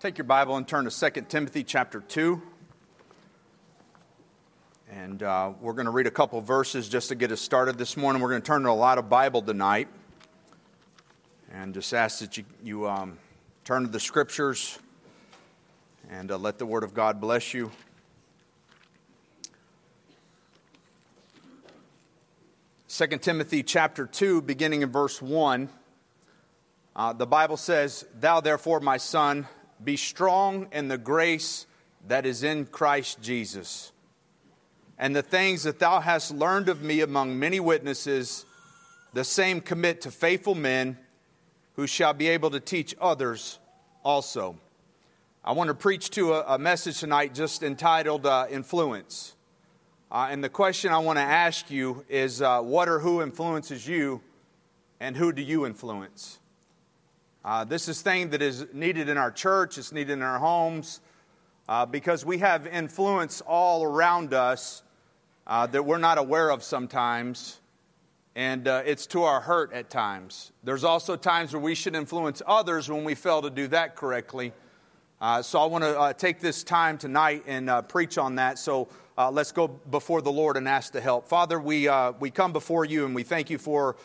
Take your Bible and turn to 2 Timothy chapter 2. And uh, we're going to read a couple verses just to get us started this morning. We're going to turn to a lot of Bible tonight. And just ask that you, you um, turn to the scriptures and uh, let the Word of God bless you. Second Timothy chapter 2, beginning in verse 1. Uh, the Bible says, Thou therefore, my son, be strong in the grace that is in Christ Jesus. And the things that thou hast learned of me among many witnesses, the same commit to faithful men who shall be able to teach others also. I want to preach to a, a message tonight just entitled uh, Influence. Uh, and the question I want to ask you is uh, what or who influences you, and who do you influence? Uh, this is thing that is needed in our church, it's needed in our homes, uh, because we have influence all around us uh, that we're not aware of sometimes, and uh, it's to our hurt at times. There's also times where we should influence others when we fail to do that correctly. Uh, so I want to uh, take this time tonight and preach on that. So let's go before the Lord and ask the help. Father, we, we come before you and we thank you for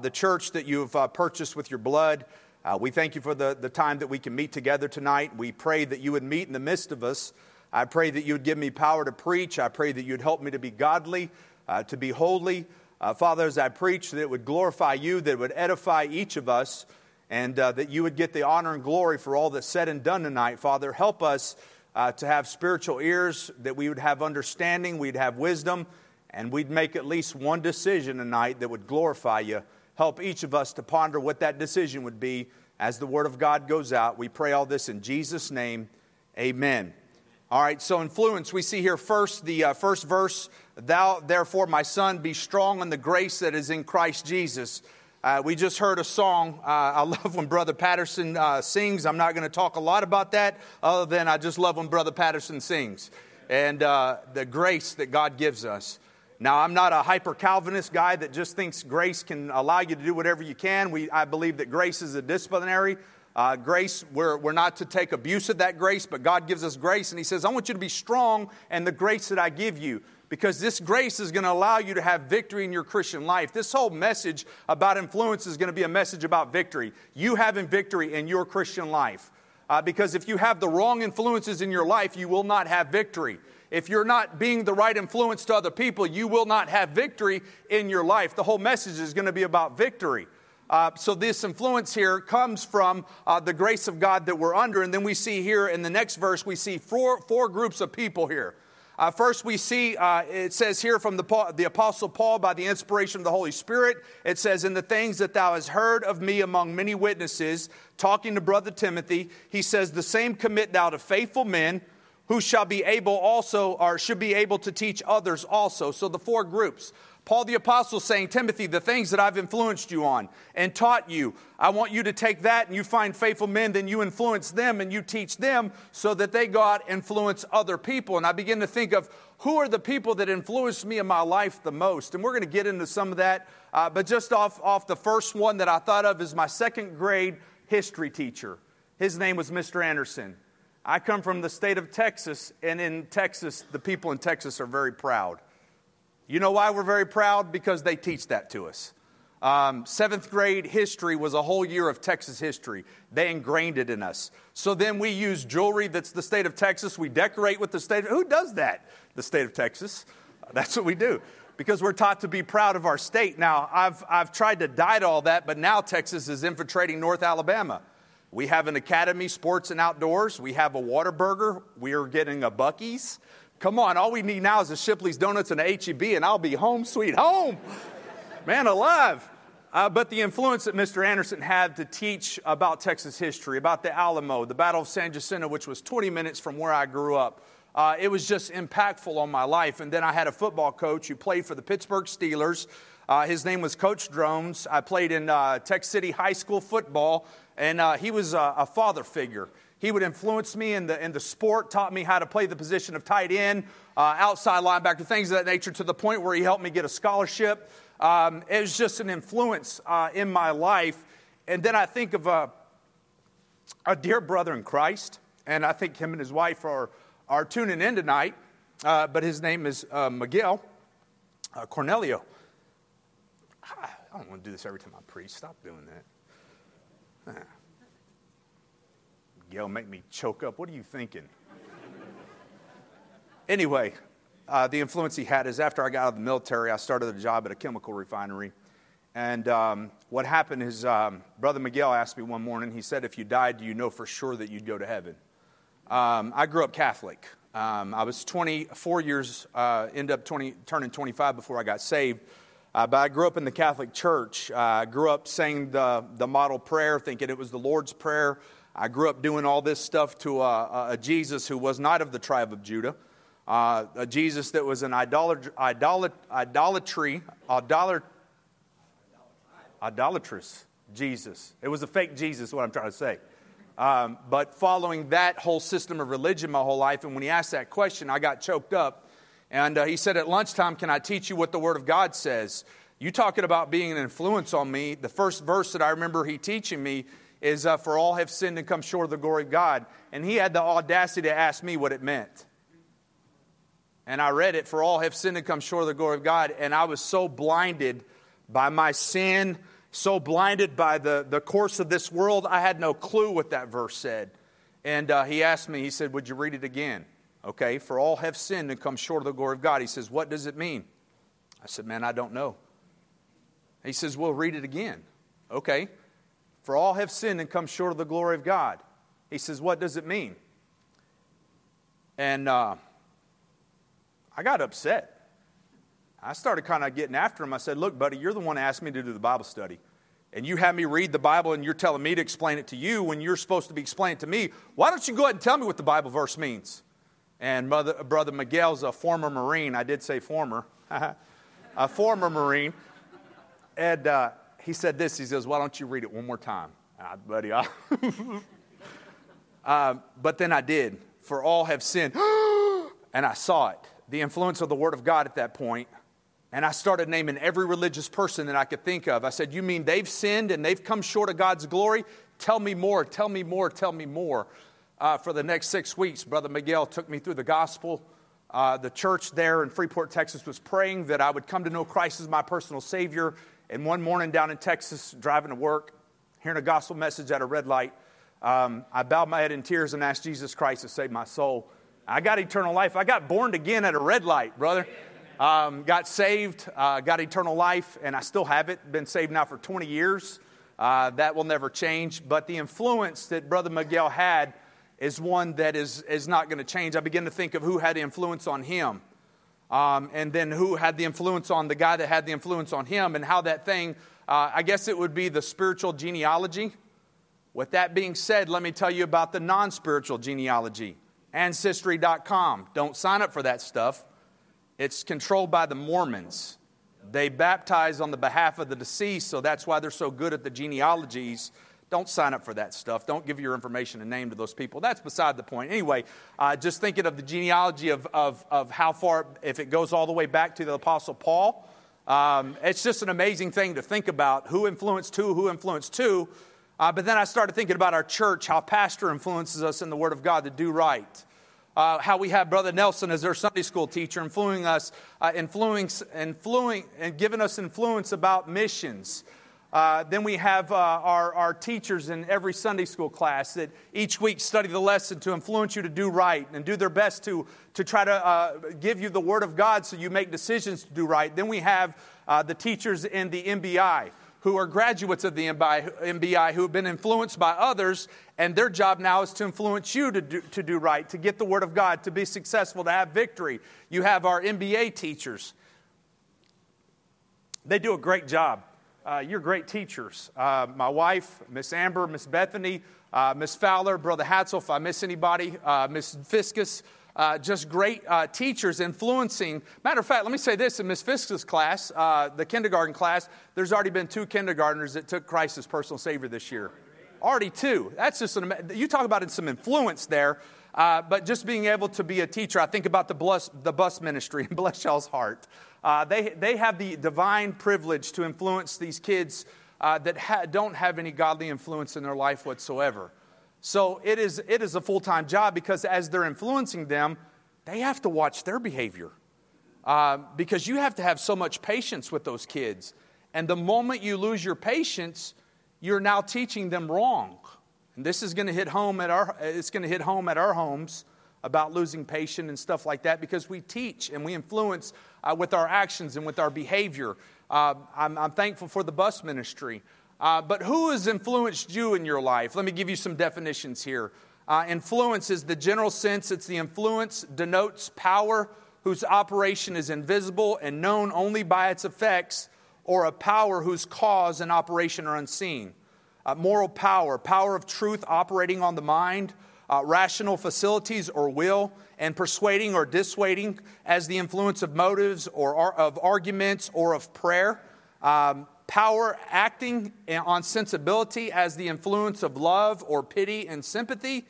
the church that you've purchased with your blood. Uh, we thank you for the, the time that we can meet together tonight. We pray that you would meet in the midst of us. I pray that you would give me power to preach. I pray that you'd help me to be godly, uh, to be holy. Uh, Father, as I preach, that it would glorify you, that it would edify each of us, and uh, that you would get the honor and glory for all that's said and done tonight. Father, help us uh, to have spiritual ears, that we would have understanding, we'd have wisdom, and we'd make at least one decision tonight that would glorify you help each of us to ponder what that decision would be as the Word of God goes out. We pray all this in Jesus' name. Amen. All right, so influence, we see here first the uh, first verse Thou, therefore, my son, be strong in the grace that is in Christ Jesus. Uh, we just heard a song. Uh, I love when Brother Patterson uh, sings. I'm not going to talk a lot about that, other than I just love when Brother Patterson sings and uh, the grace that God gives us. Now, I'm not a hyper Calvinist guy that just thinks grace can allow you to do whatever you can. We, I believe that grace is a disciplinary. Uh, grace, we're, we're not to take abuse of that grace, but God gives us grace, and He says, I want you to be strong in the grace that I give you because this grace is going to allow you to have victory in your Christian life. This whole message about influence is going to be a message about victory. You having victory in your Christian life. Uh, because if you have the wrong influences in your life, you will not have victory if you're not being the right influence to other people, you will not have victory in your life. The whole message is going to be about victory. Uh, so, this influence here comes from uh, the grace of God that we're under. And then we see here in the next verse, we see four, four groups of people here. Uh, first, we see uh, it says here from the, the Apostle Paul by the inspiration of the Holy Spirit, it says, In the things that thou hast heard of me among many witnesses, talking to brother Timothy, he says, The same commit thou to faithful men who shall be able also, or should be able to teach others also. So the four groups. Paul the Apostle saying, Timothy, the things that I've influenced you on and taught you, I want you to take that and you find faithful men, then you influence them and you teach them so that they go out influence other people. And I begin to think of who are the people that influenced me in my life the most. And we're going to get into some of that. Uh, but just off, off the first one that I thought of is my second grade history teacher. His name was Mr. Anderson. I come from the state of Texas, and in Texas, the people in Texas are very proud. You know why we're very proud? Because they teach that to us. Um, seventh grade history was a whole year of Texas history. They ingrained it in us. So then we use jewelry that's the state of Texas. We decorate with the state. Of, who does that? The state of Texas. That's what we do because we're taught to be proud of our state. Now, I've, I've tried to diet all that, but now Texas is infiltrating North Alabama. We have an Academy Sports and Outdoors. We have a Whataburger. We are getting a Buc-ee's. Come on, all we need now is a Shipley's Donuts and a HEB, and I'll be home, sweet home. Man alive. Uh, but the influence that Mr. Anderson had to teach about Texas history, about the Alamo, the Battle of San Jacinto, which was 20 minutes from where I grew up, uh, it was just impactful on my life. And then I had a football coach who played for the Pittsburgh Steelers. Uh, his name was Coach Drones. I played in uh, Texas City High School football and uh, he was a, a, father figure. He would influence me in the, in the sport, taught me how to play the position of tight end, uh, outside linebacker, things of that nature, to the point where he helped me get a scholarship. Um, it was just an influence uh, in my life. And then I think of a, a dear brother in Christ. and I think him and his wife are, are tuning in tonight, uh, but his name is uh, Miguel uh, Cornelio. I don't want to do this every time I preach. Stop doing that. Miguel, make me choke up. What are you thinking? anyway, uh, the influence he had is after I got out of the military, I started a job at a chemical refinery. And um, what happened is, um, Brother Miguel asked me one morning, he said, If you died, do you know for sure that you'd go to heaven? Um, I grew up Catholic. Um, I was 24 years, uh, ended up 20, turning 25 before I got saved. Uh, but I grew up in the Catholic Church. Uh, I grew up saying the, the model prayer, thinking it was the Lord's Prayer. I grew up doing all this stuff to a, a Jesus who was not of the tribe of Judah, uh, a Jesus that was an idolat- idolat- idolatry, idolatrous Jesus. It was a fake Jesus, what I'm trying to say. Um, but following that whole system of religion my whole life, and when he asked that question, I got choked up. And uh, he said, At lunchtime, can I teach you what the Word of God says? You talking about being an influence on me. The first verse that I remember he teaching me is, uh, For all have sinned and come short of the glory of God. And he had the audacity to ask me what it meant. And I read it, For all have sinned and come short of the glory of God. And I was so blinded by my sin so blinded by the, the course of this world, I had no clue what that verse said. And uh, he asked me, he said, Would you read it again? Okay, for all have sinned and come short of the glory of God. He says, What does it mean? I said, Man, I don't know. He says, We'll read it again. Okay, for all have sinned and come short of the glory of God. He says, What does it mean? And uh, I got upset. I started kind of getting after him. I said, Look, buddy, you're the one asked me to do the Bible study. And you have me read the Bible and you're telling me to explain it to you when you're supposed to be explaining it to me. Why don't you go ahead and tell me what the Bible verse means? And mother, Brother Miguel's a former Marine. I did say former. a former Marine. And uh, he said this. He says, Why don't you read it one more time? Ah, buddy, I uh, but then I did. For all have sinned. and I saw it. The influence of the Word of God at that point and I started naming every religious person that I could think of. I said, You mean they've sinned and they've come short of God's glory? Tell me more, tell me more, tell me more. Uh, for the next six weeks, Brother Miguel took me through the gospel. Uh, the church there in Freeport, Texas was praying that I would come to know Christ as my personal Savior. And one morning down in Texas, driving to work, hearing a gospel message at a red light, um, I bowed my head in tears and asked Jesus Christ to save my soul. I got eternal life. I got born again at a red light, brother. Um, got saved, uh, got eternal life, and I still have it. Been saved now for 20 years. Uh, that will never change. But the influence that Brother Miguel had is one that is, is not going to change. I begin to think of who had influence on him, um, and then who had the influence on the guy that had the influence on him, and how that thing, uh, I guess it would be the spiritual genealogy. With that being said, let me tell you about the non spiritual genealogy. Ancestry.com. Don't sign up for that stuff. It's controlled by the Mormons. They baptize on the behalf of the deceased, so that's why they're so good at the genealogies. Don't sign up for that stuff. Don't give your information and name to those people. That's beside the point. Anyway, uh, just thinking of the genealogy of, of, of how far, if it goes all the way back to the Apostle Paul, um, it's just an amazing thing to think about who influenced who, who influenced who. Uh, but then I started thinking about our church, how pastor influences us in the Word of God to do right uh, how we have Brother Nelson as our Sunday school teacher, influencing us, uh, influencing, influencing, and giving us influence about missions. Uh, then we have uh, our, our teachers in every Sunday school class that each week study the lesson to influence you to do right and do their best to, to try to uh, give you the Word of God so you make decisions to do right. Then we have uh, the teachers in the MBI who are graduates of the MBI who have been influenced by others, and their job now is to influence you to do, to do right, to get the Word of God, to be successful, to have victory. You have our MBA teachers. They do a great job. Uh, you're great teachers. Uh, my wife, Miss Amber, Miss Bethany, uh, Miss Fowler, Brother Hatzel, if I miss anybody, uh, Miss Fiskus, uh, just great teachers influencing. Matter of fact, let me say this in Miss Fisk's class, the kindergarten class, there's already been two kindergartners that took Christ as personal Savior this year. Already two. That's just an, you talk about some influence there. But just being able to be a teacher, I think about the bus, the bus ministry and bless y'all's heart. Uh, they, they have the divine privilege to influence these kids uh, that ha- don't have any godly influence in their life whatsoever. So it is, it is a full time job because as they're influencing them, they have to watch their behavior. Uh, because you have to have so much patience with those kids. And the moment you lose your patience, you're now teaching them wrong. And this is going to hit home at our it's going to hit home at our homes about losing patience and stuff like that because we teach and we influence uh, with our actions and with our behavior. Uh, I'm, I'm, thankful for the bus ministry. Uh, but who has influenced you in your life? Let me give you some definitions here. Uh, influence is the general sense, it's the influence denotes power whose operation is invisible and known only by its effects, or a power whose cause and operation are unseen. Uh, moral power, power of truth operating on the mind, uh, rational facilities or will, and persuading or dissuading as the influence of motives or of arguments or of prayer. Um, power acting on sensibility as the influence of love or pity and sympathy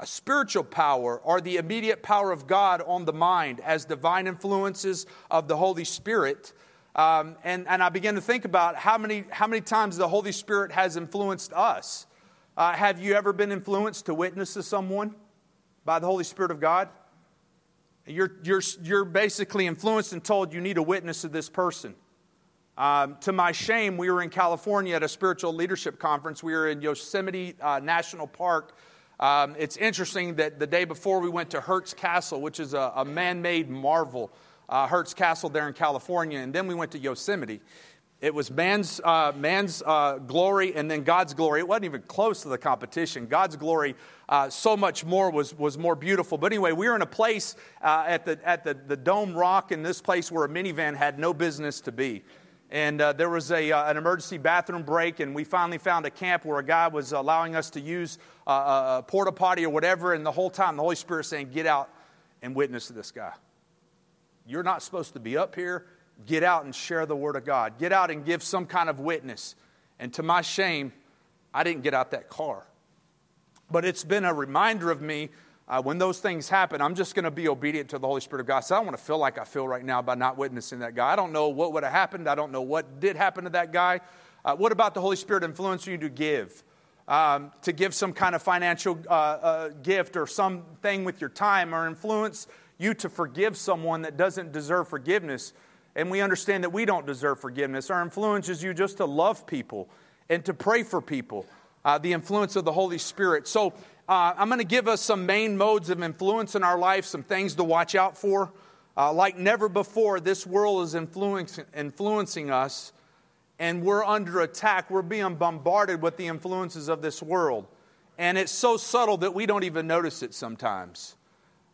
a spiritual power or the immediate power of God on the mind as divine influences of the Holy Spirit. Um, and, and I began to think about how many, how many times the Holy Spirit has influenced us. Uh, have you ever been influenced to witness to someone by the Holy Spirit of God? You're, you're, you're basically influenced and told you need a witness to this person. Um, to my shame, we were in California at a spiritual leadership conference. We were in Yosemite uh, National Park um, it's interesting that the day before we went to Hearst Castle, which is a, a man made marvel, uh, Hearst Castle there in California, and then we went to Yosemite. It was man's, uh, man's uh, glory and then God's glory. It wasn't even close to the competition. God's glory, uh, so much more, was, was more beautiful. But anyway, we were in a place uh, at, the, at the, the Dome Rock in this place where a minivan had no business to be and uh, there was a, uh, an emergency bathroom break, and we finally found a camp where a guy was allowing us to use a porta potty or whatever, and the whole time the Holy Spirit saying, Get out and witness to this guy. You're not supposed to be up here. Get out and share the Word of God. Get out and give some kind of witness. And to my shame, I didn't get out that car. But it's been a reminder of me uh, when those things happen, I'm just going to be obedient to the Holy Spirit of God. So I don't want to feel like I feel right now by not witnessing that guy. I don't know what would have happened. I don't know what did happen to that guy. Uh, what about the Holy Spirit influencing you to give? Um, to give some kind of financial uh, uh, gift or something with your time or influence you to forgive someone that doesn't deserve forgiveness. And we understand that we don't deserve forgiveness. Our influence is you just to love people and to pray for people. Uh, the influence of the Holy Spirit. So uh, I'm going to give us some main modes of influence in our life, some things to watch out for. Uh, like never before, this world is influencing, influencing us, and we're under attack. We're being bombarded with the influences of this world. And it's so subtle that we don't even notice it sometimes.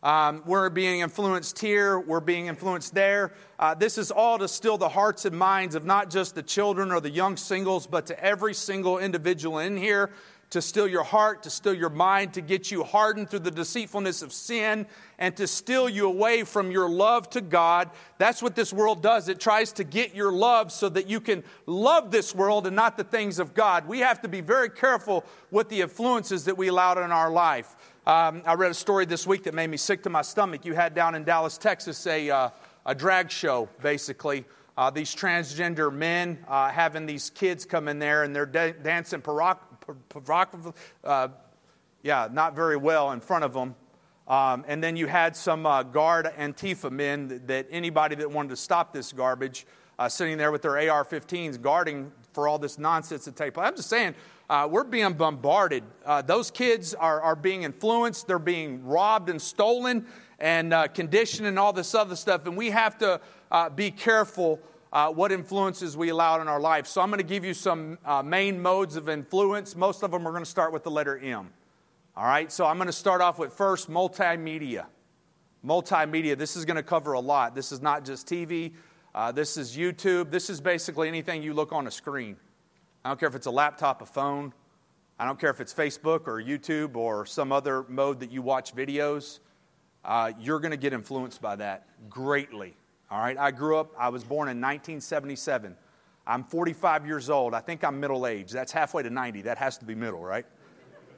Um, we're being influenced here, we're being influenced there. Uh, this is all to still the hearts and minds of not just the children or the young singles, but to every single individual in here to steal your heart, to steal your mind, to get you hardened through the deceitfulness of sin, and to steal you away from your love to God. That's what this world does. It tries to get your love so that you can love this world and not the things of God. We have to be very careful with the influences that we allow in our life. Um, I read a story this week that made me sick to my stomach. You had down in Dallas, Texas, a, uh, a drag show, basically. Uh, these transgender men uh, having these kids come in there and they're da- dancing paroc- provocative, uh, yeah, not very well in front of them. Um, and then you had some uh, guard Antifa men that, that, anybody that wanted to stop this garbage uh, sitting there with their AR 15s guarding for all this nonsense to take place. I'm just saying, uh, we're being bombarded. Uh, those kids are, are being influenced, they're being robbed and stolen and uh, conditioned and all this other stuff. And we have to uh, be careful uh, what influences we allow in our life. So I'm going to give you some uh, main modes of influence. Most of them are going to start with the letter M. All right, so I'm going to start off with first multimedia. Multimedia, this is going to cover a lot. This is not just TV, uh, this is YouTube. This is basically anything you look on a screen. I don't care if it's a laptop, a phone. I don't care if it's Facebook or YouTube or some other mode that you watch videos. Uh, you're going to get influenced by that greatly. All right, I grew up, I was born in 1977. I'm 45 years old. I think I'm middle age. That's halfway to 90. That has to be middle, right?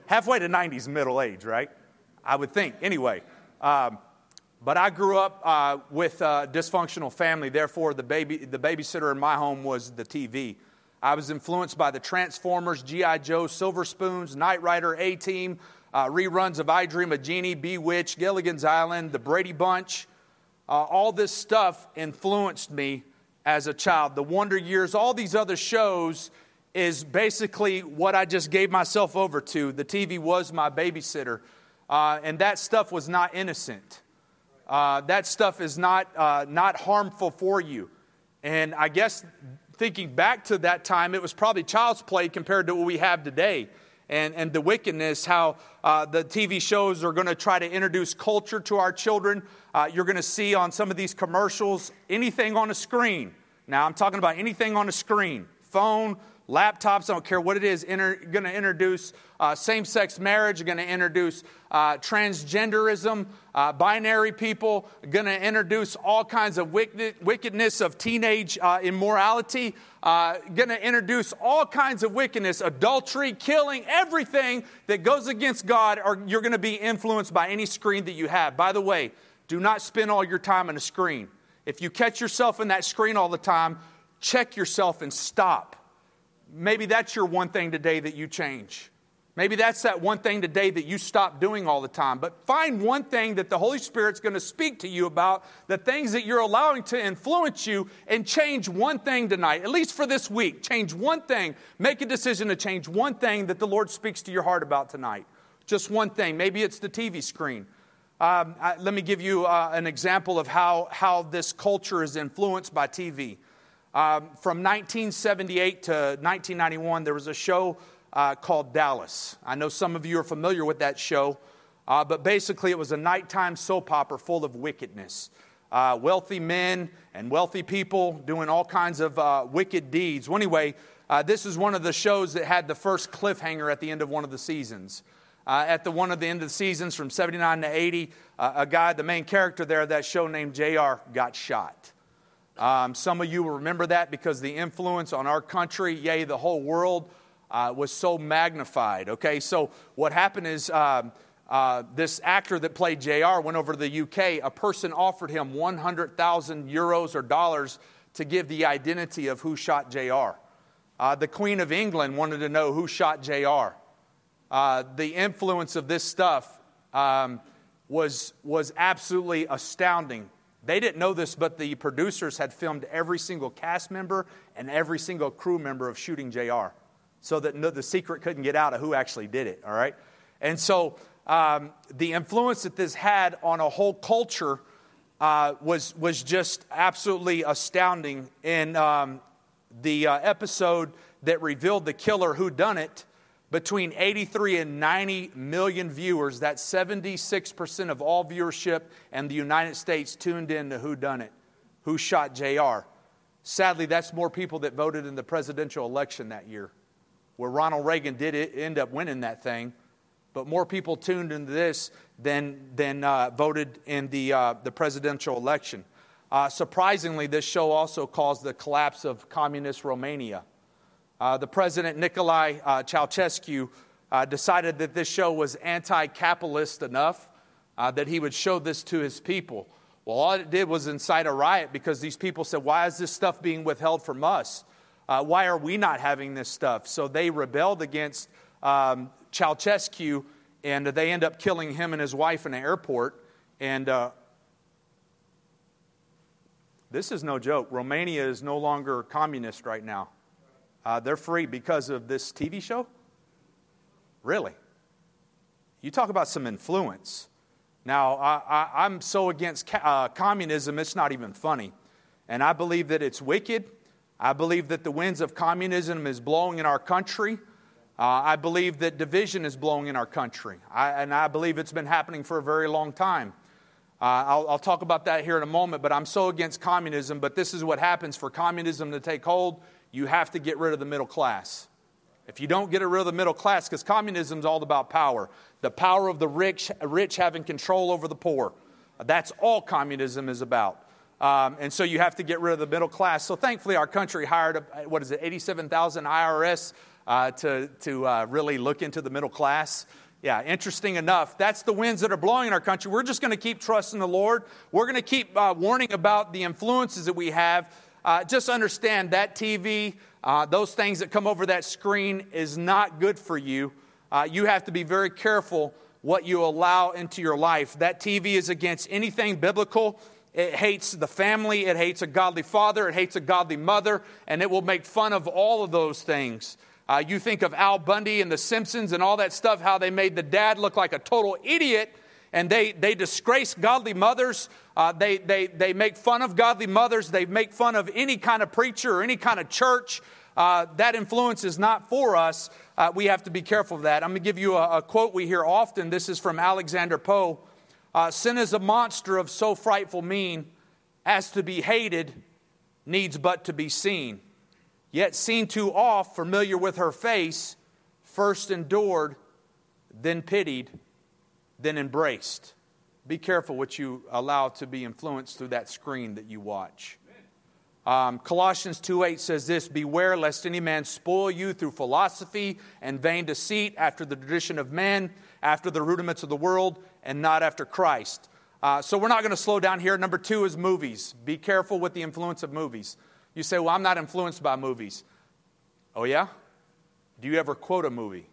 halfway to 90 is middle age, right? I would think. Anyway, um, but I grew up uh, with a dysfunctional family. Therefore, the, baby, the babysitter in my home was the TV. I was influenced by the Transformers, G.I. Joe, Silver Spoons, Knight Rider, A Team, uh, reruns of I Dream of Jeannie, Bewitched, Gilligan's Island, The Brady Bunch. Uh, all this stuff influenced me as a child. The Wonder Years, all these other shows is basically what I just gave myself over to. The TV was my babysitter. Uh, and that stuff was not innocent. Uh, that stuff is not, uh, not harmful for you. And I guess thinking back to that time, it was probably child's play compared to what we have today. And, and the wickedness, how uh, the TV shows are going to try to introduce culture to our children. Uh, you're going to see on some of these commercials anything on a screen. Now, I'm talking about anything on a screen phone, laptops, I don't care what it is, inter, going to introduce uh, same sex marriage, going to introduce uh, transgenderism, uh, binary people, going to introduce all kinds of wickedness of teenage uh, immorality, uh, going to introduce all kinds of wickedness, adultery, killing, everything that goes against God, or you're going to be influenced by any screen that you have. By the way, do not spend all your time on a screen. If you catch yourself in that screen all the time, check yourself and stop Maybe that's your one thing today that you change. Maybe that's that one thing today that you stop doing all the time. But find one thing that the Holy Spirit's going to speak to you about, the things that you're allowing to influence you, and change one thing tonight, at least for this week. Change one thing. Make a decision to change one thing that the Lord speaks to your heart about tonight. Just one thing. Maybe it's the TV screen. Um, I, let me give you uh, an example of how, how this culture is influenced by TV. Um, from 1978 to 1991, there was a show uh, called Dallas. I know some of you are familiar with that show, uh, but basically, it was a nighttime soap opera full of wickedness. Uh, wealthy men and wealthy people doing all kinds of uh, wicked deeds. Well, anyway, uh, this is one of the shows that had the first cliffhanger at the end of one of the seasons. Uh, at the one of the end of the seasons from 79 to 80, a guy, the main character there, of that show named JR, got shot. Um, some of you will remember that because the influence on our country, yea, the whole world, uh, was so magnified. Okay, so what happened is um, uh, this actor that played JR went over to the UK. A person offered him 100,000 euros or dollars to give the identity of who shot JR. Uh, the Queen of England wanted to know who shot JR. Uh, the influence of this stuff um, was, was absolutely astounding they didn't know this, but the producers had filmed every single cast member and every single crew member of shooting JR so that no, the secret couldn't get out of who actually did it, all right? And so um, the influence that this had on a whole culture uh, was, was just absolutely astounding. In um, the uh, episode that revealed the killer who done it, between 83 and 90 million viewers, that's 76% of all viewership in the United States tuned in to Who Done It, Who Shot JR. Sadly, that's more people that voted in the presidential election that year, where Ronald Reagan did end up winning that thing. But more people tuned into this than, than uh, voted in the, uh, the presidential election. Uh, surprisingly, this show also caused the collapse of communist Romania. Uh, the president, Nicolae uh, Ceausescu, uh, decided that this show was anti capitalist enough uh, that he would show this to his people. Well, all it did was incite a riot because these people said, Why is this stuff being withheld from us? Uh, why are we not having this stuff? So they rebelled against um, Ceausescu and they end up killing him and his wife in an airport. And this is no joke. Romania is no longer communist right now. Uh, they're free because of this TV show? Really? You talk about some influence. Now, I, am so against ca- uh, communism, it's not even funny. And I believe that it's wicked. I believe that the winds of communism is blowing in our country. Uh, I believe that division is blowing in our country. I, and I believe it's been happening for a very long time. Uh, I'll, I'll talk about that here in a moment, but I'm so against communism. But this is what happens for communism to take hold you have to get rid of the middle class. If you don't get rid of the middle class, because communism is all about power, the power of the rich, rich having control over the poor. That's all communism is about. Um, and so you have to get rid of the middle class. So thankfully, our country hired, what is it, 87,000 IRS uh, to, to uh, really look into the middle class. Yeah, interesting enough. That's the winds that are blowing in our country. We're just going to keep trusting the Lord. We're going to keep uh, warning about the influences that we have uh, just understand that TV, uh, those things that come over that screen is not good for you. uh, you have to be very careful what you allow into your life. That TV is against anything biblical. It hates the family, it hates a godly father, it hates a godly mother, and it will make fun of all of those things. Uh, you think of Al Bundy and The Simpsons and all that stuff, how they made the dad look like a total idiot, and they, they disgrace godly mothers. Uh, they, they, they make fun of godly mothers. They make fun of any kind of preacher or any kind of church. Uh, that influence is not for us. Uh, we have to be careful of that. I'm going to give you a, a, quote we hear often. This is from Alexander Pope. Uh, Sin is a monster of so frightful mien as to be hated needs but to be seen. Yet seen too oft, familiar with her face, first endured, then pitied, then embraced. Be careful what you allow to be influenced through that screen that you watch. Um, Colossians 2:8 says this Beware lest any man spoil you through philosophy and vain deceit, after the tradition of men, after the rudiments of the world, and not after Christ. Uh, so we're not going to slow down here. Number two is movies. Be careful with the influence of movies. You say, Well, I'm not influenced by movies. Oh, yeah? Do you ever quote a movie?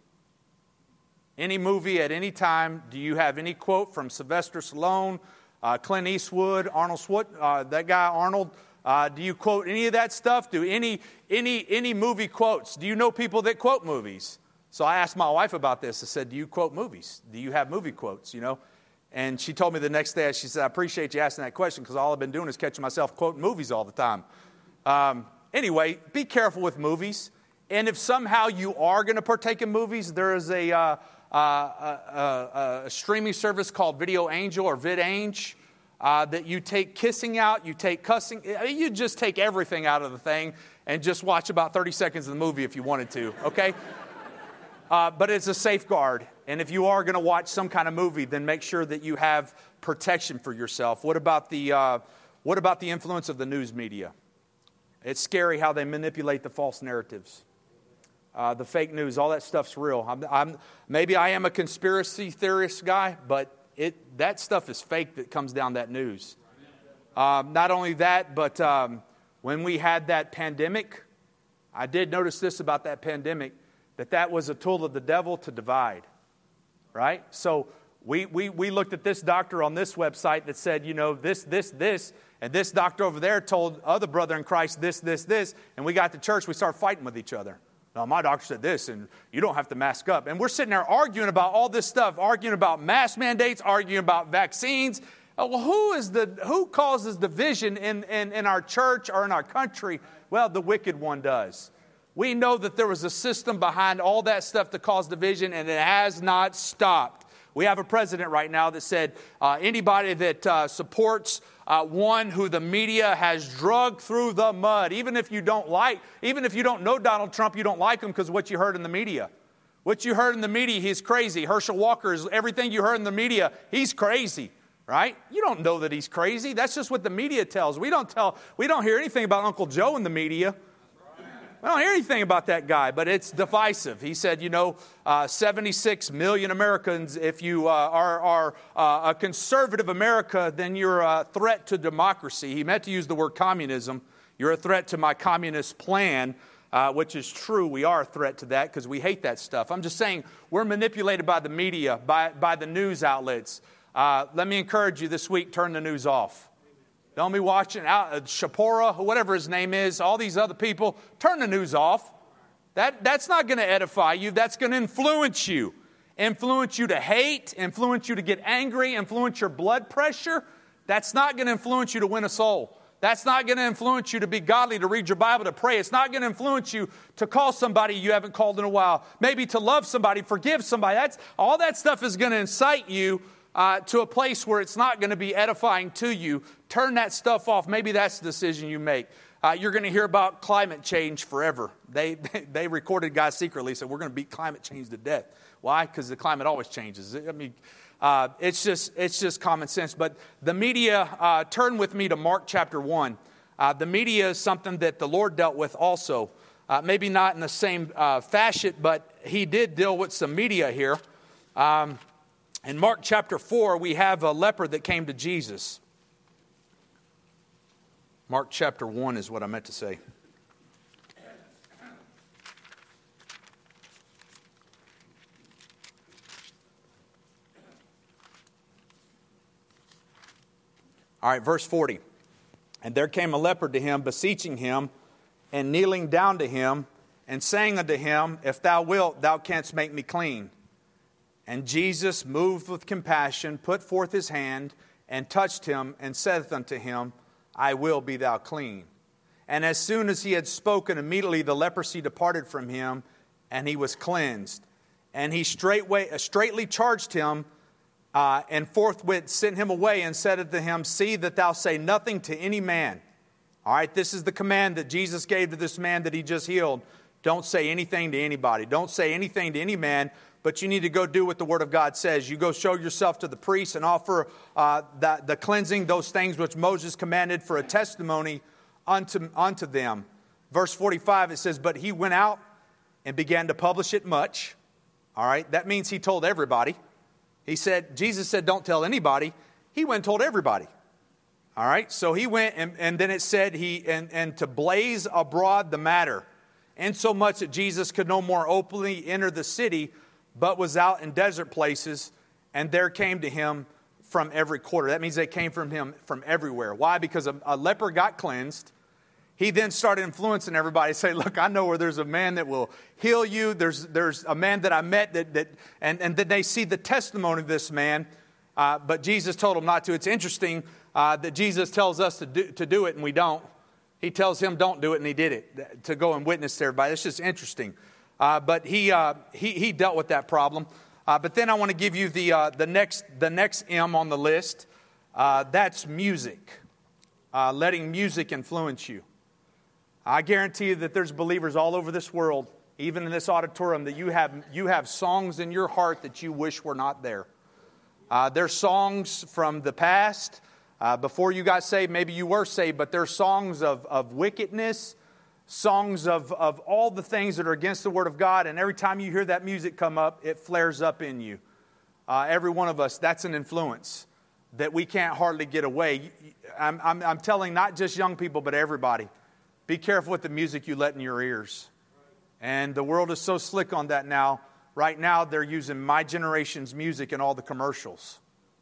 Any movie at any time, do you have any quote from Sylvester Stallone, uh, Clint Eastwood, Arnold Swart, uh, that guy Arnold? Uh, do you quote any of that stuff? Do any, any, any movie quotes? Do you know people that quote movies? So I asked my wife about this. I said, Do you quote movies? Do you have movie quotes? You know? And she told me the next day, she said, I appreciate you asking that question because all I've been doing is catching myself quoting movies all the time. Um, anyway, be careful with movies. And if somehow you are going to partake in movies, there is a, uh, uh, uh, a streaming service called Video Angel or VidAngel uh, that you take kissing out, you take cussing, you just take everything out of the thing and just watch about 30 seconds of the movie if you wanted to, okay? Uh, but it's a safeguard. And if you are going to watch some kind of movie, then make sure that you have protection for yourself. What about the, uh, what about the influence of the news media? It's scary how they manipulate the false narratives. Uh, the fake news, all that stuff's real. I'm, I'm, maybe I am a conspiracy theorist guy, but it, that stuff is fake that comes down that news. Um, not only that, but um, when we had that pandemic, I did notice this about that pandemic that that was a tool of the devil to divide, right? So we, we, we looked at this doctor on this website that said, you know, this, this, this, and this doctor over there told other brother in Christ this, this, this, and we got to church, we started fighting with each other. No, my doctor said this, and you don't have to mask up. And we're sitting there arguing about all this stuff, arguing about mask mandates, arguing about vaccines. Uh, well, who, is the, who causes division in, in, in our church or in our country? Well, the wicked one does. We know that there was a system behind all that stuff to cause division, and it has not stopped. We have a president right now that said uh, anybody that uh, supports uh, one who the media has drugged through the mud, even if you don't like, even if you don't know Donald Trump, you don't like him because what you heard in the media. What you heard in the media, he's crazy. Herschel Walker is everything you heard in the media, he's crazy right? You don't know that he's crazy. That's just what the media tells. We don't tell, we don't hear anything about Uncle Joe in the media. I don't hear anything about that guy, but it's divisive. He said, you know, uh, 76 million Americans, if you uh, are, are uh, a conservative America, then you're a threat to democracy. He meant to use the word communism. You're a threat to my communist plan, uh, which is true. We are a threat to that because we hate that stuff. I'm just saying we're manipulated by the media, by, by the news outlets. Uh, let me encourage you this week turn the news off. Don't be watching out, uh, Shapora, whatever his name is, all these other people. Turn the news off. That, that's not going to edify you. That's going to influence you. Influence you to hate, influence you to get angry, influence your blood pressure. That's not going to influence you to win a soul. That's not going to influence you to be godly, to read your Bible, to pray. It's not going to influence you to call somebody you haven't called in a while. Maybe to love somebody, forgive somebody. That's, all that stuff is going to incite you uh, to a place where it's not going to be edifying to you, turn that stuff off. Maybe that's the decision you make. Uh, you're going to hear about climate change forever. They, they, they recorded guys secretly said we're going to beat climate change to death. Why? Because the climate always changes. I mean, uh, it's just it's just common sense. But the media. Uh, turn with me to Mark chapter one. Uh, the media is something that the Lord dealt with also. Maybe not in the same fashion, but He did deal with some media here. Um, in Mark chapter 4, we have a leper that came to Jesus. Mark chapter 1 is what I meant to say. All right, verse 40. And there came a leper to him, beseeching him, and kneeling down to him, and saying unto him, If thou wilt, thou canst make me clean. And Jesus, moved with compassion, put forth his hand, and touched him, and saith unto him, I will be thou clean. And as soon as he had spoken, immediately the leprosy departed from him, and he was cleansed. And he straightway, uh, straightly charged him, uh, and forthwith sent him away, and said unto him, See that thou say nothing to any man. All right, this is the command that Jesus gave to this man that he just healed. Don't say anything to anybody. Don't say anything to any man, but you need to go do what the Word of God says. You go show yourself to the priest and offer uh, the, the cleansing, those things which Moses commanded for a testimony unto, unto them. Verse 45, it says, But he went out and began to publish it much. All right, that means he told everybody. He said, Jesus said, Don't tell anybody. He went and told everybody. All right, so he went, and, and then it said, he and, and to blaze abroad the matter, and so much that Jesus could no more openly enter the city, but was out in desert places, and there came to him from every quarter. That means they came from him from everywhere. Why? Because a, a leper got cleansed, he then started influencing everybody. Say look i know where there's a man that will heal you. There's, there's a man that i met that, that and, and then they see the testimony of this man. Uh, but jesus told them not to. It's interesting uh, that jesus tells us to do, to do it and we don't. He tells him don't do it and he did it. To go and witness to everybody. It's just interesting uh, but he, uh, he, he dealt with that problem uh, but then i want to give you the, uh, the, next, the next m on the list that's music letting music influence you I guarantee you that there's believers all over this world, even in this auditorium, that you have, you have songs in your heart that you wish were not there. Uh, there's songs from the past. Uh, before you got saved, maybe you were saved, but there's songs of, of wickedness, songs of, of all the things that are against the Word of God. And every time you hear that music come up, it flares up in you. Uh, every one of us, that's an influence that we can't hardly get away. I'm, I'm, I'm telling not just young people, but everybody. Be careful with the music you let in your ears. And the world is so slick on that now. Right now, they're using my generation's music in all the commercials.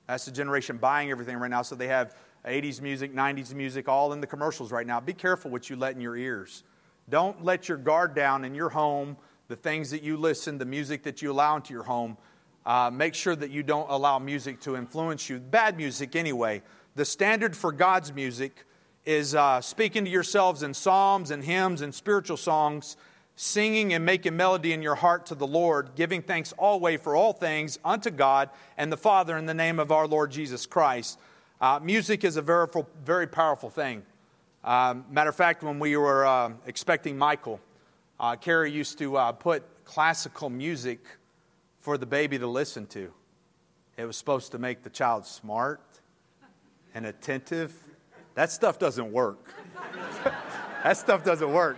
That's the generation buying everything right now. So they have 80s music, 90s music, all in the commercials right now. Be careful what you let in your ears. Don't let your guard down in your home, the things that you listen, the music that you allow into your home. Uh, make sure that you don't allow music to influence you. Bad music, anyway. The standard for God's music is uh, speaking to yourselves in psalms and hymns and spiritual songs, singing and making melody in your heart to the Lord, giving thanks always for all things unto God and the Father in the name of our Lord Jesus Christ. Uh, music is a very, very powerful thing. Um, matter of fact, when we were uh, expecting Michael, uh, Carrie used to uh, put classical music for the baby to listen to. It was supposed to make the child smart and attentive that stuff doesn't work. that stuff doesn't work.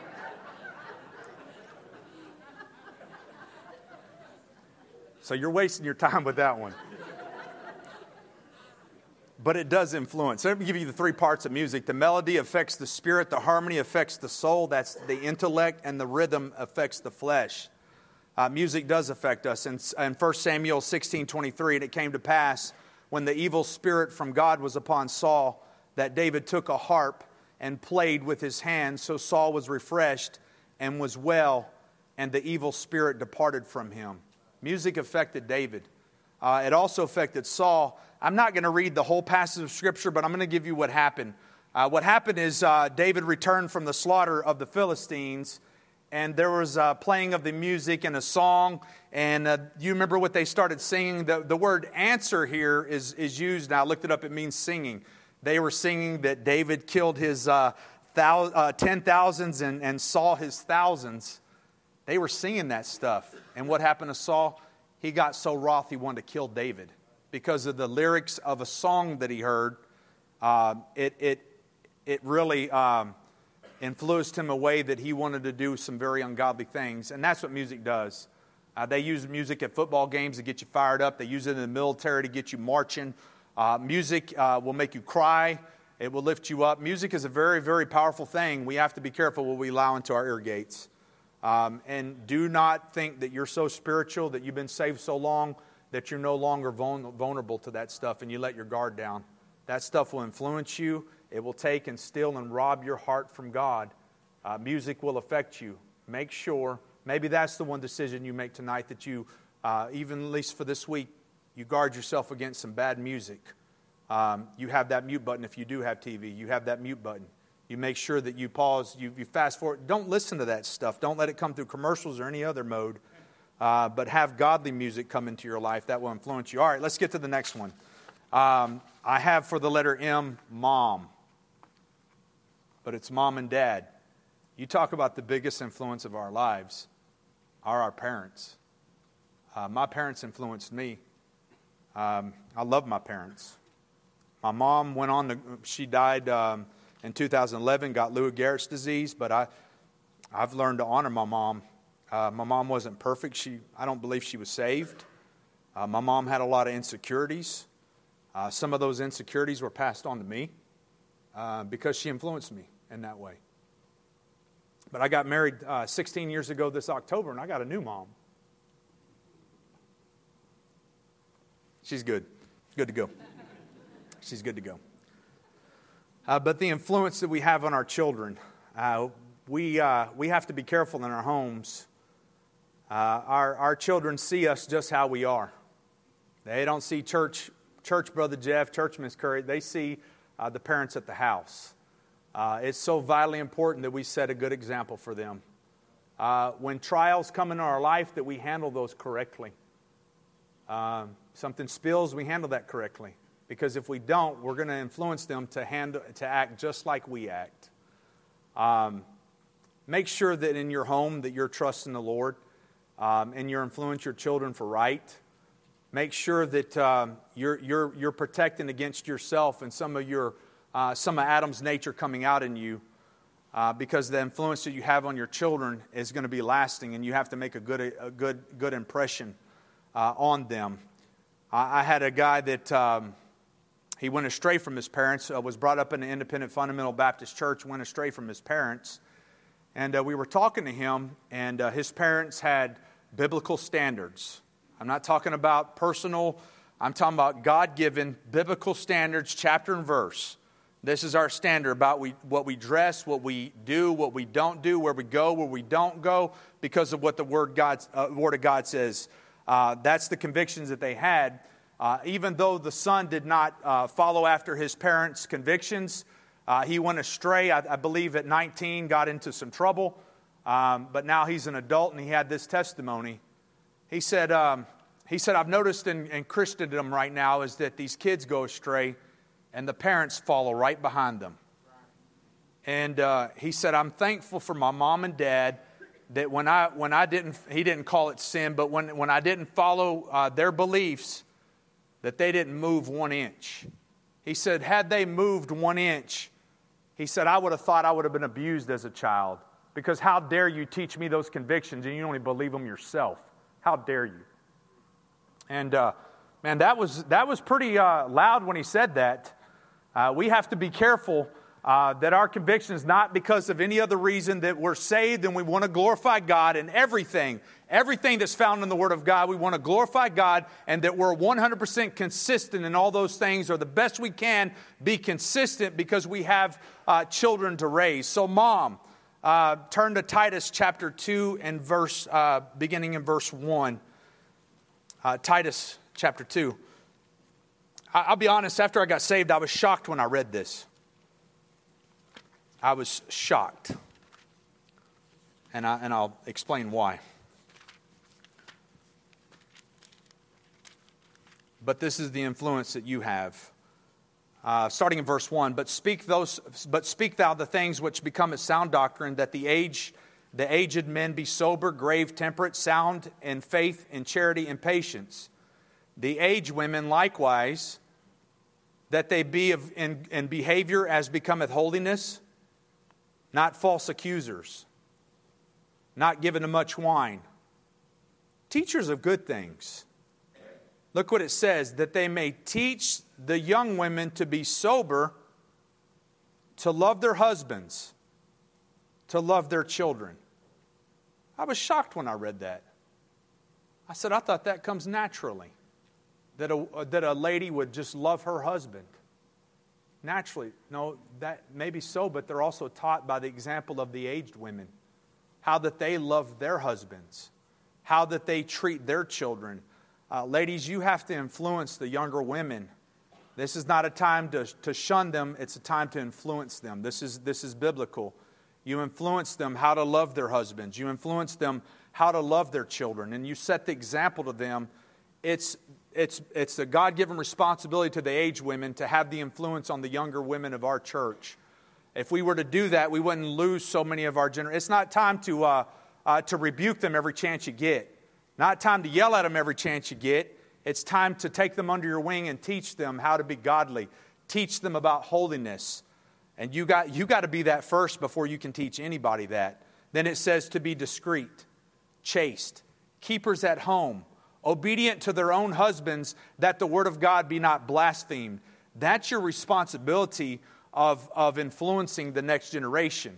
So you're wasting your time with that one. But it does influence. Let me give you the three parts of music. The melody affects the spirit, the harmony affects the soul, that's the intellect, and the rhythm affects the flesh. Uh, music does affect us. In, in 1 Samuel 16 23, and it came to pass when the evil spirit from God was upon Saul that David took a harp and played with his hands. So Saul was refreshed and was well, and the evil spirit departed from him. Music affected David. Uh, it also affected Saul. I'm not going to read the whole passage of Scripture, but I'm going to give you what happened. Uh, what happened is uh, David returned from the slaughter of the Philistines, and there was playing of the music and a song. And uh, you remember what they started singing? The, the word answer here is, is used. Now, I looked it up, it means singing. They were singing that David killed his uh, thou, uh, ten thousands and, and Saul his thousands. They were singing that stuff. And what happened to Saul? He got so wroth he wanted to kill David because of the lyrics of a song that he heard. Uh, it, it, it really um, influenced him a way that he wanted to do some very ungodly things. And that's what music does. Uh, they use music at football games to get you fired up, they use it in the military to get you marching. Uh, music uh, will make you cry, it will lift you up. Music is a very, very powerful thing. We have to be careful what we allow into our ear gates. Um, and do not think that you're so spiritual, that you've been saved so long, that you're no longer vulnerable to that stuff and you let your guard down. That stuff will influence you. It will take and steal and rob your heart from God. Uh, music will affect you. Make sure, maybe that's the one decision you make tonight that you, uh, even at least for this week, you guard yourself against some bad music. Um, you have that mute button if you do have TV. You have that mute button. You make sure that you pause, you, you fast forward. Don't listen to that stuff. Don't let it come through commercials or any other mode. Uh, but have godly music come into your life. That will influence you. All right, let's get to the next one. Um, I have for the letter M, mom. But it's mom and dad. You talk about the biggest influence of our lives are our parents. Uh, my parents influenced me. Um, I love my parents. My mom went on to, she died um, in 2011, got Lou Gehrig's disease, but I, I've learned to honor my mom. Uh, my mom wasn't perfect. She, I don't believe she was saved. Uh, my mom had a lot of insecurities. Uh, some of those insecurities were passed on to me uh, because she influenced me in that way. But I got married uh, 16 years ago this October, and I got a new mom. She's good. Good to go. She's good to go. Uh, but the influence that we have on our children, we, we have to be careful in our homes. Uh, our, our children see us just how we are. They don't see church, church Brother Jeff, church Miss Curry. They see uh, the parents at the house. Uh, it's so vitally important that we set a good example for them. when trials come into our life, that we handle those correctly. Um, something spills, we handle that correctly. Because if we don't, we're going to influence them to, handle, to act just like we act. Um, make sure that in your home that you're trusting the Lord um, and you influence your children for right. Make sure that um, you're, you're, you're protecting against yourself and some of, your, uh, some of Adam's nature coming out in you. Uh, because the influence that you have on your children is going to be lasting, and you have to make a good, a good, good impression uh, on them. I, I, had a guy that um, he went astray from his parents, uh, was brought up in an independent fundamental Baptist church, went astray from his parents. And uh, we were talking to him, and uh, his parents had biblical standards. I'm not talking about personal, I'm talking about God given biblical standards, chapter and verse. This is our standard about we, what we dress, what we do, what we don't do, where we go, where we don't go, because of what the Word, God, uh, Word of God says. Uh, that's the convictions that they had. Uh, even though the son did not uh, follow after his parents' convictions, uh, he went astray. I, I, believe at 19 got into some trouble, um, but now he's an adult and he had this testimony. He said, um, he said I've noticed in, in Christendom right now is that these kids go astray and the parents follow right behind them. And uh, he said, I'm thankful for my mom and dad that when I, when I didn't, he didn't call it sin, but when, when I didn't follow uh, their beliefs, that they didn't move one inch. He said, had they moved one inch, he said, I would have thought I would have been abused as a child. Because how dare you teach me those convictions and you only believe them yourself? How dare you? And uh, man, that was, that was pretty uh, loud when he said that. Uh, we have to be careful uh, that our conviction is not because of any other reason that we're saved and we want to glorify God in everything. Everything that's found in the Word of God, we want to glorify God and that we're 100% consistent in all those things or the best we can be consistent because we have uh, children to raise. So, mom, uh, turn to Titus chapter 2 and verse, uh, beginning in verse 1. Uh, Titus chapter 2. I'll be honest, after I got saved, I was shocked when I read this. I was shocked. And, I, and I'll explain why. But this is the influence that you have. Uh, starting in verse 1 but speak, those, but speak thou the things which become a sound doctrine, that the age the aged men be sober, grave, temperate, sound in faith, in charity, and patience. The aged women likewise, that they be of, in, in behavior as becometh holiness, not false accusers, not given to much wine, teachers of good things. Look what it says that they may teach the young women to be sober, to love their husbands, to love their children. I was shocked when I read that. I said, I thought that comes naturally, that a, that a lady would just love her husband. naturally. No, that maybe so, but they're also taught by the example of the aged women how that they love their husbands, how that they treat their children. Uh, ladies, you have to influence the younger women. This is not a time to, to shun them, it's a time to influence them. This is, this is biblical. You influence them how to love their husbands, you influence them how to love their children, and you set the example to them. It's, it's, it's a God given responsibility to the aged women to have the influence on the younger women of our church. If we were to do that, we wouldn't lose so many of our generations. It's not time to, uh, uh, to rebuke them every chance you get, not time to yell at them every chance you get. It's time to take them under your wing and teach them how to be godly, teach them about holiness. And you got, you got to be that first before you can teach anybody that. Then it says to be discreet, chaste, keepers at home, obedient to their own husbands, that the word of God be not blasphemed. That's your responsibility of, of influencing the next generation.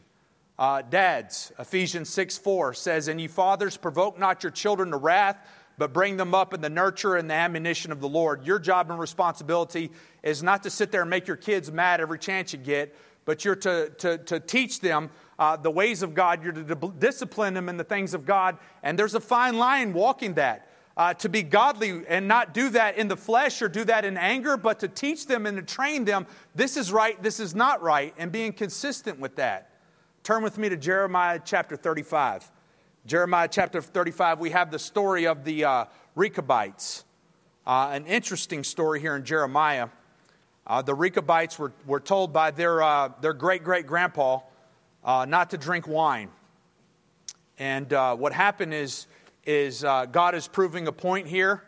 Uh, dads, Ephesians 6 4 says, And ye fathers, provoke not your children to wrath, but bring them up in the nurture and the admonition of the Lord. Your job and responsibility is not to sit there and make your kids mad every chance you get, but you're to, to, to teach them uh, the ways of God. You're to discipline them in the things of God. And there's a fine line walking that uh, to be godly and not do that in the flesh or do that in anger, but to teach them and to train them this is right, this is not right, and being consistent with that. Turn with me to Jeremiah chapter 35. Jeremiah chapter 35, we have the story of the uh, Rechabites. Uh, an interesting story here in Jeremiah. Uh, the Rechabites were, were told by their, uh, their great great grandpa uh, not to drink wine. And uh, what happened is is uh, God is proving a point here.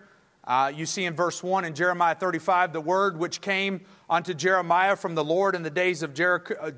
You see in verse 1 in Jeremiah 35, the word which came unto Jeremiah from the Lord in the days of Jer- uh,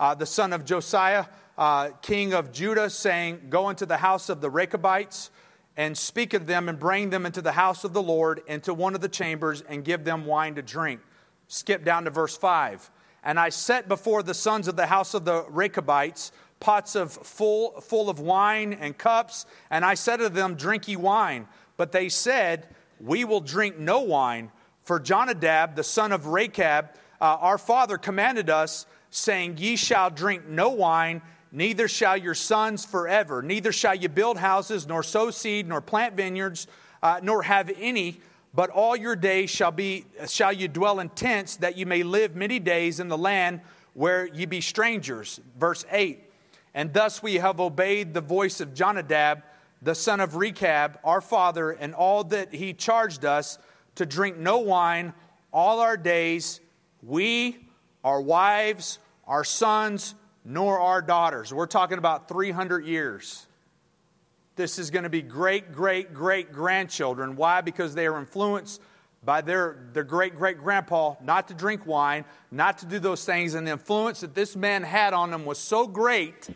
uh, the son of Josiah, uh, king of Judah, saying, Go into the house of the Rechabites and speak of them and bring them into the house of the Lord, into one of the chambers, and give them wine to drink. Skip down to verse 5. And I set before the sons of the house of the Rechabites pots of full, full of wine and cups. And I said to them, Drink ye wine. But they said, We will drink no wine. For Jonadab, the son of Rechab, uh, our father commanded us, saying, Ye shall drink no wine, neither shall your sons forever, neither shall you build houses, nor sow seed, nor plant vineyards, uh, nor have any. But all your days shall be shall you dwell in tents, that you may live many days in the land where ye be strangers. Verse 8. And thus we have obeyed the voice of Jonadab, the son of Rechab, our father, and all that he charged us to drink no wine all our days, we, our wives, our sons, nor our daughters. We're talking about 300 years. This is going to be great, great, great grandchildren. Why? Because they are influenced by their, their great great grandpa not to drink wine, not to do those things. And the influence that this man had on them was so great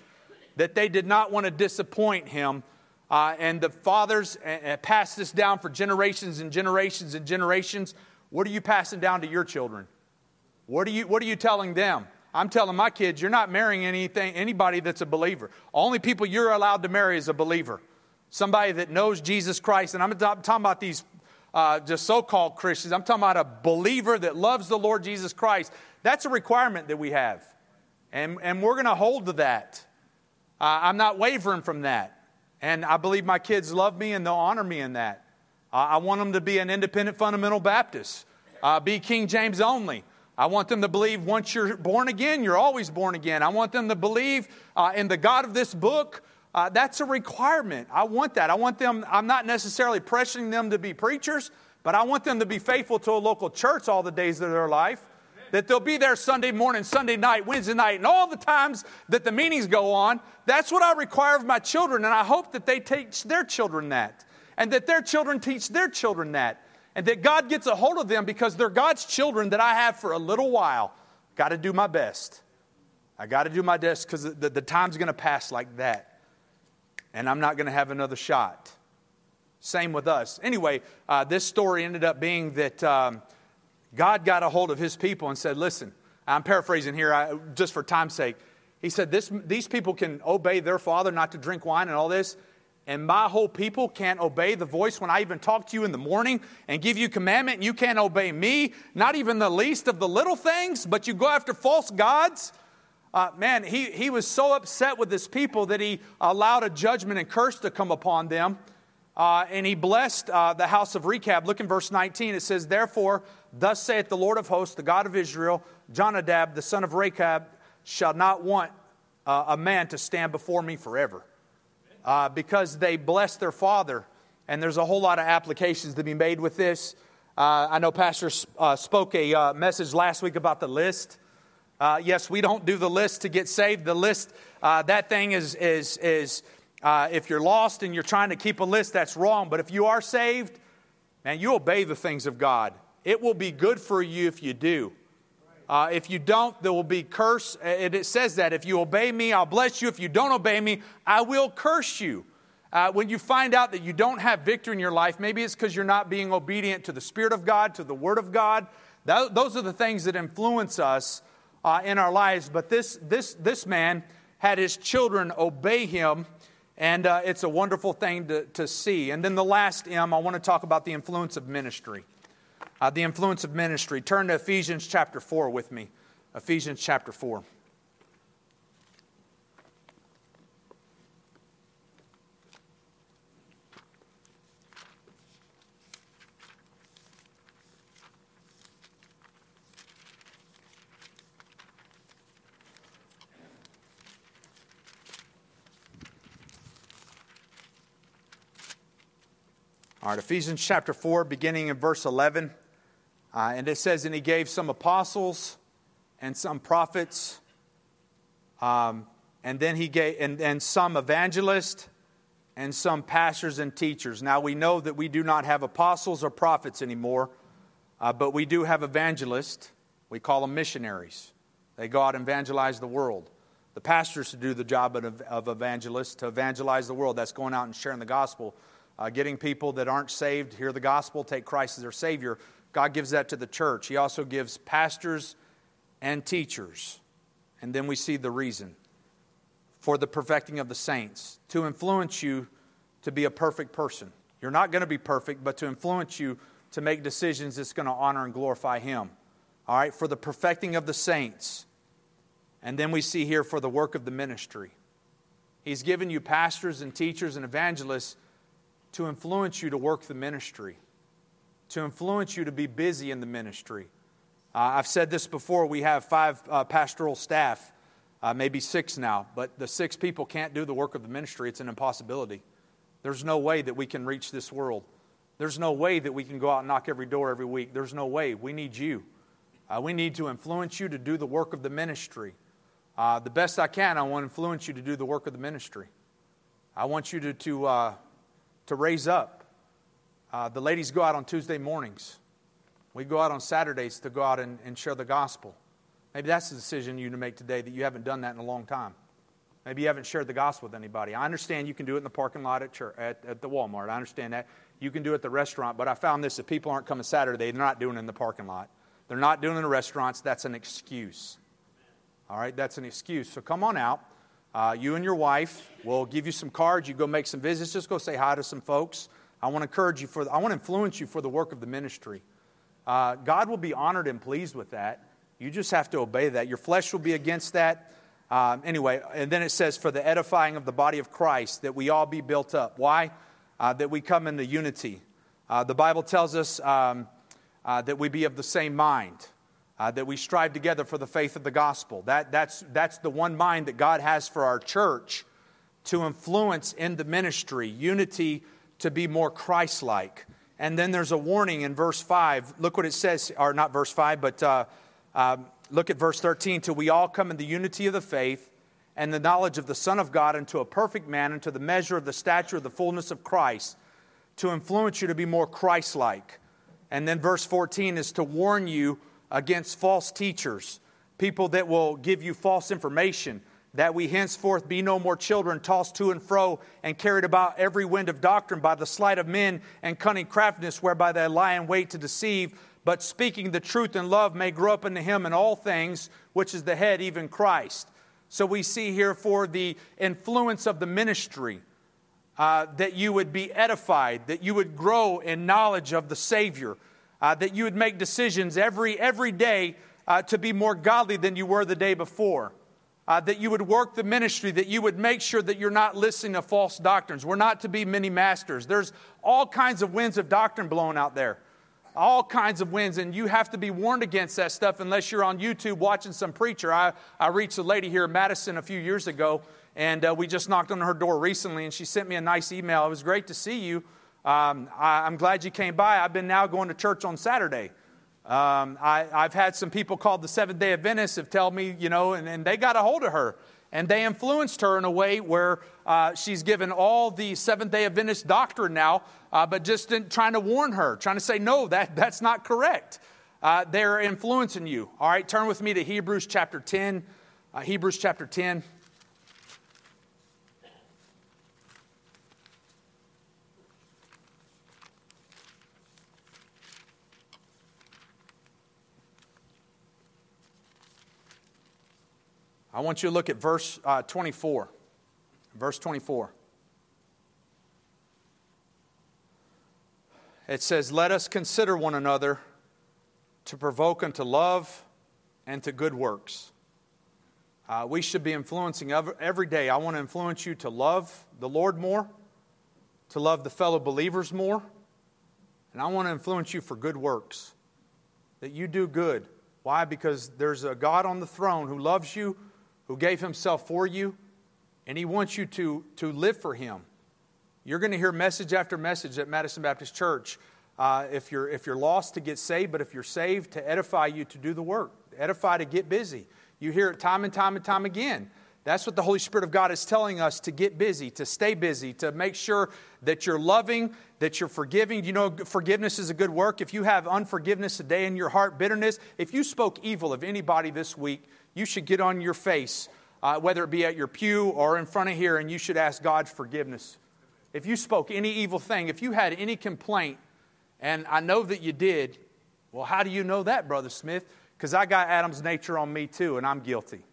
that they did not want to disappoint him. Uh, and the fathers uh, passed this down for generations and generations and generations. What are you passing down to your children? What are you, what are you telling them? I'm telling my kids, you're not marrying anything, anybody that's a believer. Only people you're allowed to marry is a believer. Somebody that knows Jesus Christ. And I'm talking about these uh, just so called Christians. I'm talking about a believer that loves the Lord Jesus Christ. That's a requirement that we have. And, and we're going to hold to that. Uh, I'm not wavering from that. And I believe my kids love me and they'll honor me in that. Uh, I want them to be an independent fundamental Baptist, uh, be King James only. I want them to believe once you're born again, you're always born again. I want them to believe uh, in the God of this book. Uh, that's a requirement. I want that. I want them, I'm not necessarily pressuring them to be preachers, but I want them to be faithful to a local church all the days of their life. That they'll be there Sunday morning, Sunday night, Wednesday night, and all the times that the meetings go on. That's what I require of my children, and I hope that they teach their children that, and that their children teach their children that, and that God gets a hold of them because they're God's children that I have for a little while. Got to do my best. I got to do my best because the, the time's going to pass like that and I'm not going to have another shot. Same with us. Anyway, uh, this story ended up being that um, God got a hold of his people and said, Listen, I'm paraphrasing here I, just for time's sake. He said, this, These people can obey their father not to drink wine and all this. And my whole people can't obey the voice when I even talk to you in the morning and give you commandment, and you can't obey me, not even the least of the little things, but you go after false gods. Uh, man, he, he was so upset with his people that he allowed a judgment and curse to come upon them. Uh, and he blessed uh, the house of Rechab. Look in verse 19. It says, Therefore, thus saith the Lord of hosts, the God of Israel, Jonadab, the son of Rechab, shall not want uh, a man to stand before me forever uh, because they blessed their father. And there's a whole lot of applications to be made with this. Uh, I know Pastor uh, spoke a uh, message last week about the list. Uh, yes, we don't do the list to get saved. The list, uh, that thing is, is, is if you're lost and you're trying to keep a list, that's wrong. But if you are saved, and you obey the things of God, it will be good for you if you do. Uh, if you don't, there will be curse. And it says that if you obey me, I'll bless you. If you don't obey me, I will curse you. Uh, when you find out that you don't have victory in your life, maybe it's because you're not being obedient to the Spirit of God, to the Word of God. That, those are the things that influence us uh, in our lives. But this, this, this man had his children obey him, and uh, it's a wonderful thing to, to see. And then the last M, I want to talk about the influence of ministry uh, the influence of ministry. Turn to Ephesians chapter 4 with me. Ephesians chapter 4. All right, Ephesians chapter 4, beginning in verse 11. Uh, and it says, and he gave some apostles and some prophets, um, and then he gave, and, and some evangelists and some pastors and teachers. Now we know that we do not have apostles or prophets anymore, uh, but we do have evangelists. We call them missionaries. They go out and evangelize the world. The pastors to do the job of, of evangelists, to evangelize the world. That's going out and sharing the gospel, uh, getting people that aren't saved hear the gospel, take Christ as their Savior, God gives that to the church. He also gives pastors and teachers. And then we see the reason for the perfecting of the saints to influence you to be a perfect person. You're not going to be perfect, but to influence you to make decisions that's going to honor and glorify Him. All right, for the perfecting of the saints. And then we see here for the work of the ministry. He's given you pastors and teachers and evangelists to influence you to work the ministry to influence you to be busy in the ministry. Uh, I've said this before we have five uh, pastoral staff, uh, maybe six now, but the six people can't do the work of the ministry. It's an impossibility. There's no way that we can reach this world. There's no way that we can go out and knock every door every week. There's no way. We need you. Uh, we need to influence you to do the work of the ministry. Uh, the best I can, I want to influence you to do the work of the ministry. I want you to, to, uh, to raise up. Uh, the ladies go out on Tuesday mornings. We go out on Saturdays to go out and, and share the gospel. Maybe that's the decision you need to make today that you haven't done that in a long time. Maybe you haven't shared the gospel with anybody. I understand you can do it in the parking lot at, church, at, at the Walmart. I understand that. You can do it at the restaurant, but I found this if people aren't coming Saturday, they're not doing it in the parking lot. They're not doing it in the restaurants. That's an excuse. All right, that's an excuse. So come on out. Uh, you and your wife, will give you some cards. You go make some visits. Just go say hi to some folks. I want to encourage you for, I want to influence you for the work of the ministry. Uh, God will be honored and pleased with that. You just have to obey that. Your flesh will be against that. Um, anyway, and then it says, for the edifying of the body of Christ, that we all be built up. Why? Uh, that we come into unity. Uh, the Bible tells us um, uh, that we be of the same mind, uh, that we strive together for the faith of the gospel. That, that's, that's the one mind that God has for our church to influence in the ministry, unity to be more Christ like. And then there's a warning in verse 5. Look what it says, or not verse 5, but uh, uh, look at verse 13. Till we all come in the unity of the faith and the knowledge of the Son of God into a perfect man, into the measure of the stature of the fullness of Christ, to influence you to be more Christ like. And then verse 14 is to warn you against false teachers, people that will give you false information that we henceforth be no more children tossed to and fro and carried about every wind of doctrine by the sleight of men and cunning craftiness whereby they lie in wait to deceive, but speaking the truth in love may grow up into him in all things, which is the head, even Christ. So we see here for the influence of the ministry. uh, that you would be edified, that you would grow in knowledge of the Savior, uh, that you would make decisions every, every day uh, to be more godly than you were the day before. Uh, that you would work the ministry, that you would make sure that you're not listening to false doctrines. We're not to be many masters. There's all kinds of winds of doctrine blowing out there all kinds of winds, and you have to be warned against that stuff unless you're on YouTube watching some preacher. I, I reached a lady here in Madison a few years ago, and uh, we just knocked on her door recently, and she sent me a nice email. It was great to see you. Um, I, am glad you came by. I've been now going to church on Saturday. Um, I, have had some people called the Seventh day Adventists have told me, you know, and, and they got a hold of her. And they influenced her in a way where uh, she's given all the Seventh day Adventist doctrine now, uh, but just in, trying to warn her, trying to say, no, that, that's not correct. Uh, they're influencing you. All right, turn with me to Hebrews chapter 10. Uh, Hebrews chapter 10. I want you to look at verse uh, 24. Verse 24. It says, Let us consider one another to provoke unto love and to good works. Uh, we should be influencing every day. I want to influence you to love the Lord more, to love the fellow believers more, and I want to influence you for good works. That you do good. Why? Because there's a God on the throne who loves you who gave himself for you, and he wants you to, to live for him. You're going to hear message after message at Madison Baptist Church. Uh, if, you're, if you're lost, to get saved, but if you're saved, to edify you to do the work, edify to get busy. You hear it time and time and time again. That's what the Holy Spirit of God is telling us to get busy, to stay busy, to make sure that you're loving, that you're forgiving. You know, forgiveness is a good work. If you have unforgiveness today in your heart, bitterness, if you spoke evil of anybody this week, you should get on your face, uh, whether it be at your pew or in front of here, and you should ask God's forgiveness. If you spoke any evil thing, if you had any complaint, and I know that you did, well, how do you know that, Brother Smith? Because I got Adam's nature on me too, and I'm guilty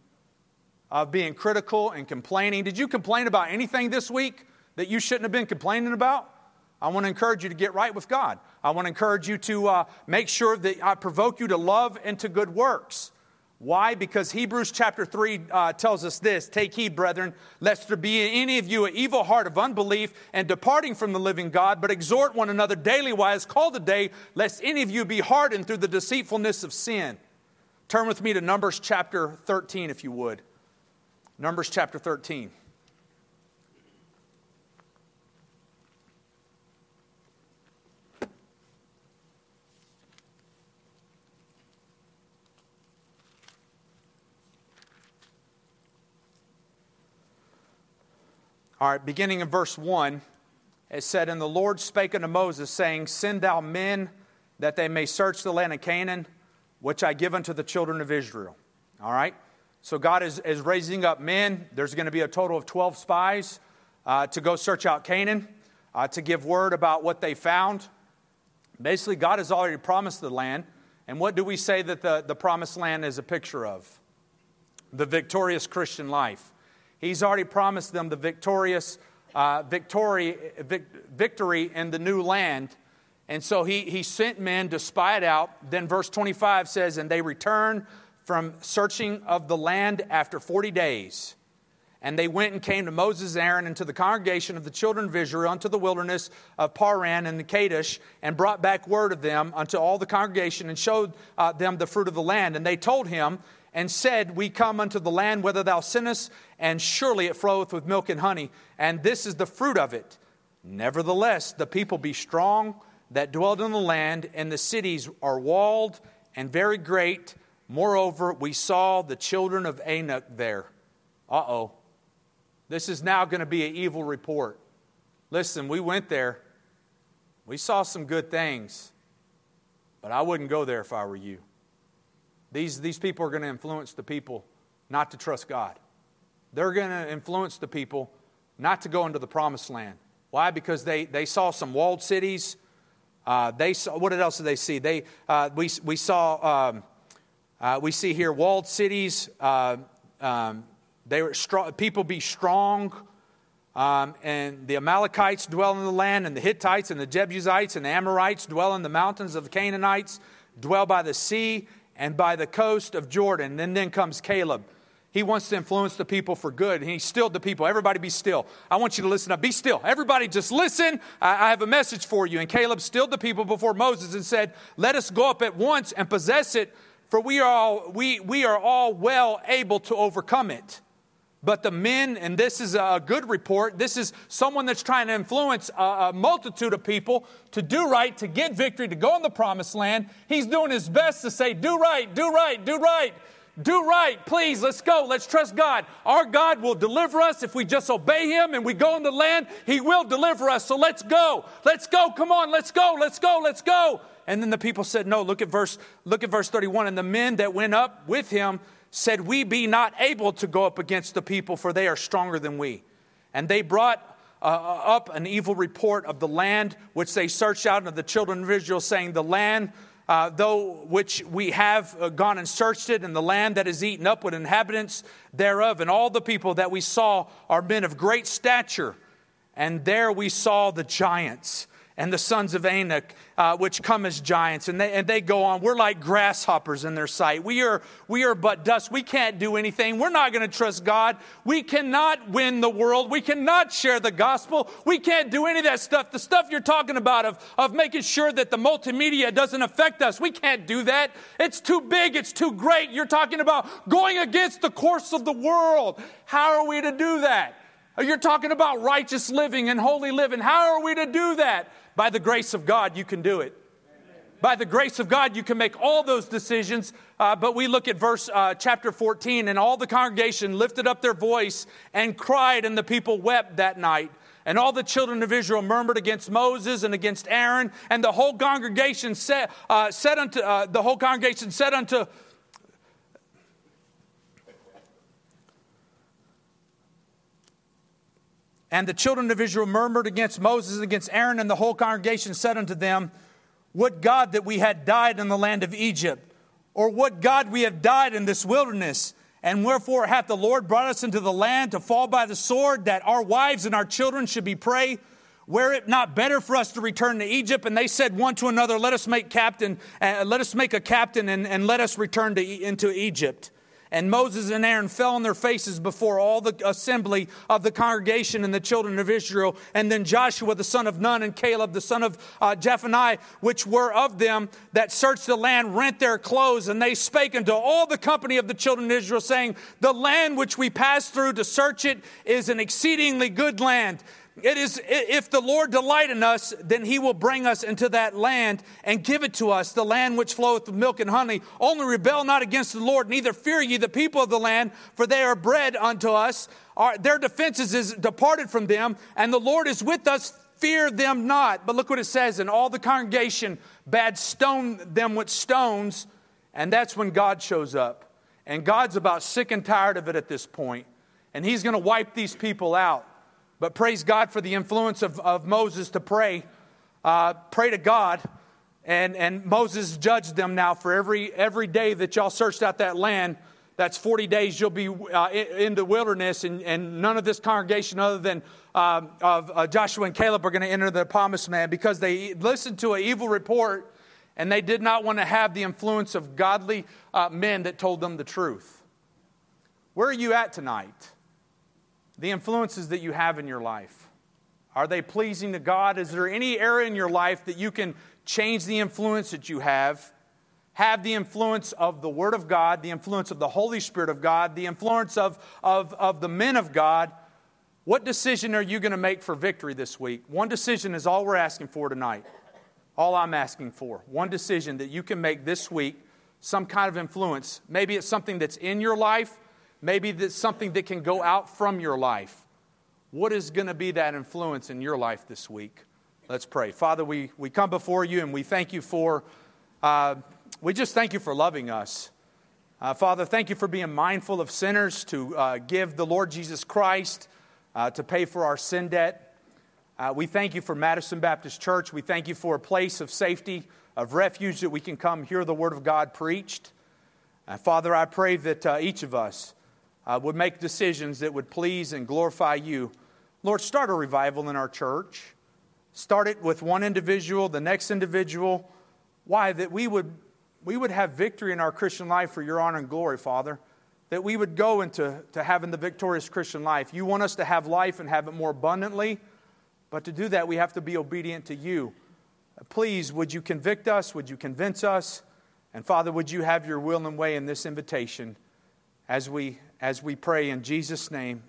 of being critical and complaining. Did you complain about anything this week that you shouldn't have been complaining about? I want to encourage you to get right with God. I want to encourage you to uh, make sure that I provoke you to love and to good works. Why? Because Hebrews chapter 3 uh, tells us this Take heed, brethren, lest there be in any of you an evil heart of unbelief and departing from the living God, but exhort one another daily while it's called day, lest any of you be hardened through the deceitfulness of sin. Turn with me to Numbers chapter 13, if you would. Numbers chapter 13. All right, beginning in verse 1, it said, And the Lord spake unto Moses, saying, Send thou men that they may search the land of Canaan, which I give unto the children of Israel. All right? So God is, is raising up men. There's going to be a total of 12 spies uh, to go search out Canaan, uh, to give word about what they found. Basically, God has already promised the land. And what do we say that the, the promised land is a picture of? The victorious Christian life. He's already promised them the victorious uh, victory, vic, victory in the new land. And so he, he sent men to spy it out. Then verse 25 says, And they returned from searching of the land after 40 days. And they went and came to Moses Aaron and to the congregation of the children of Israel unto the wilderness of Paran and the Kadesh, and brought back word of them unto all the congregation, and showed uh, them the fruit of the land. And they told him, and said, We come unto the land whither thou sendest, and surely it floweth with milk and honey, and this is the fruit of it. Nevertheless, the people be strong that dwelled in the land, and the cities are walled and very great. Moreover, we saw the children of Anak there. Uh oh. This is now going to be an evil report. Listen, we went there. We saw some good things, but I wouldn't go there if I were you. These, these people are going to influence the people not to trust God. They're going to influence the people not to go into the promised land. Why? Because they, they saw some walled cities. Uh, they saw, what else did they see? They, uh, we, we saw, um, uh, we see here walled cities. Uh, um, they were strong, people be strong. Um, and the Amalekites dwell in the land, and the Hittites, and the Jebusites, and the Amorites dwell in the mountains of the Canaanites, dwell by the sea and by the coast of Jordan. And then comes Caleb. He wants to influence the people for good. And he stilled the people. Everybody be still. I want you to listen up. Be still. Everybody just listen. I, I have a message for you. And Caleb stilled the people before Moses and said, Let us go up at once and possess it, for we are all, we, we are all well able to overcome it. But the men, and this is a good report, this is someone that's trying to influence a, multitude of people to do right, to get victory, to go in the promised land. He's doing his best to say, Do right, do right, do right. Do right, please, let's go. Let's trust God. Our God will deliver us if we just obey Him and we go in the land. He will deliver us. So let's go. Let's go. Come on, let's go. Let's go. Let's go. And then the people said, No, look at verse, look at verse 31. And the men that went up with him said, We be not able to go up against the people, for they are stronger than we. And they brought uh, up an evil report of the land which they searched out of the children of Israel, saying, The land uh, though which we have uh, gone and searched it, and the land that is eaten up with inhabitants thereof, and all the people that we saw are men of great stature. And there we saw the giants and the sons of Anak, uh, which come as giants, and they, and they go on. We're like grasshoppers in their sight. We are, we are but dust. We can't do anything. We're not going to trust God. We cannot win the world. We cannot share the gospel. We can't do any of that stuff. The stuff you're talking about of, of making sure that the multimedia doesn't affect us, we can't do that. It's too big, it's too great. You're talking about going against the course of the world. How are we to do that? You're talking about righteous living and holy living. How are we to do that? By the grace of God, you can do it. By the grace of God, you can make all those decisions. Uh, but we look at verse uh, chapter 14, and all the congregation lifted up their voice and cried, and the people wept that night. And all the children of Israel murmured against Moses and against Aaron, and the whole congregation said, uh, said unto uh, the whole congregation said unto And the children of Israel murmured against Moses and against Aaron, and the whole congregation said unto them, Would God that we had died in the land of Egypt, or would God we have died in this wilderness? And wherefore hath the Lord brought us into the land to fall by the sword, that our wives and our children should be prey? Were it not better for us to return to Egypt? And they said one to another, Let us make captain, uh, let us make a captain, and, and let us return to, into Egypt. And Moses and Aaron fell on their faces before all the assembly of the congregation and the children of Israel. And then Joshua the son of Nun and Caleb the son of uh, which were of them that searched the land, rent their clothes. And they spake unto all the company of the children of Israel, saying, The land which we passed through to search it is an exceedingly good land. It is, if the Lord delight in us, then he will bring us into that land and give it to us, the land which floweth with milk and honey. Only rebel not against the Lord, neither fear ye the people of the land, for they are bread unto us. Our, their defenses is departed from them, and the Lord is with us. Fear them not. But look what it says, and all the congregation bade stone them with stones, and that's when God shows up. And God's about sick and tired of it at this point, and he's going to wipe these people out. But praise God for the influence of, of Moses to pray. Uh, pray to God. And, and Moses judged them now for every, every day that y'all searched out that land. That's 40 days you'll be uh, in the wilderness, and, and none of this congregation, other than uh, of uh, Joshua and Caleb, are going to enter the promised land because they listened to an evil report and they did not want to have the influence of godly uh, men that told them the truth. Where are you at tonight? The influences that you have in your life. Are they pleasing to God? Is there any area in your life that you can change the influence that you have? Have the influence of the Word of God, the influence of the Holy Spirit of God, the influence of, of, of the men of God. What decision are you going to make for victory this week? One decision is all we're asking for tonight. All I'm asking for. One decision that you can make this week, some kind of influence. Maybe it's something that's in your life, Maybe that's something that can go out from your life. What is going to be that influence in your life this week? Let's pray. Father, we, we come before you and we thank you for, uh, we just thank you for loving us. Uh, Father, thank you for being mindful of sinners to uh, give the Lord Jesus Christ uh, to pay for our sin debt. Uh, we thank you for Madison Baptist Church. We thank you for a place of safety, of refuge that we can come hear the Word of God preached. Uh, Father, I pray that each of us uh, would make decisions that would please and glorify you Lord, start a revival in our church. Start it with one individual, the next individual. Why? That we would, we would have victory in our Christian life for your honor and glory, Father. That we would go into to having the victorious Christian life. You want us to have life and have it more abundantly, but to do that, we have to be obedient to you. Please, would you convict us? Would you convince us? And Father, would you have your will and way in this invitation as we, as we pray in Jesus' name?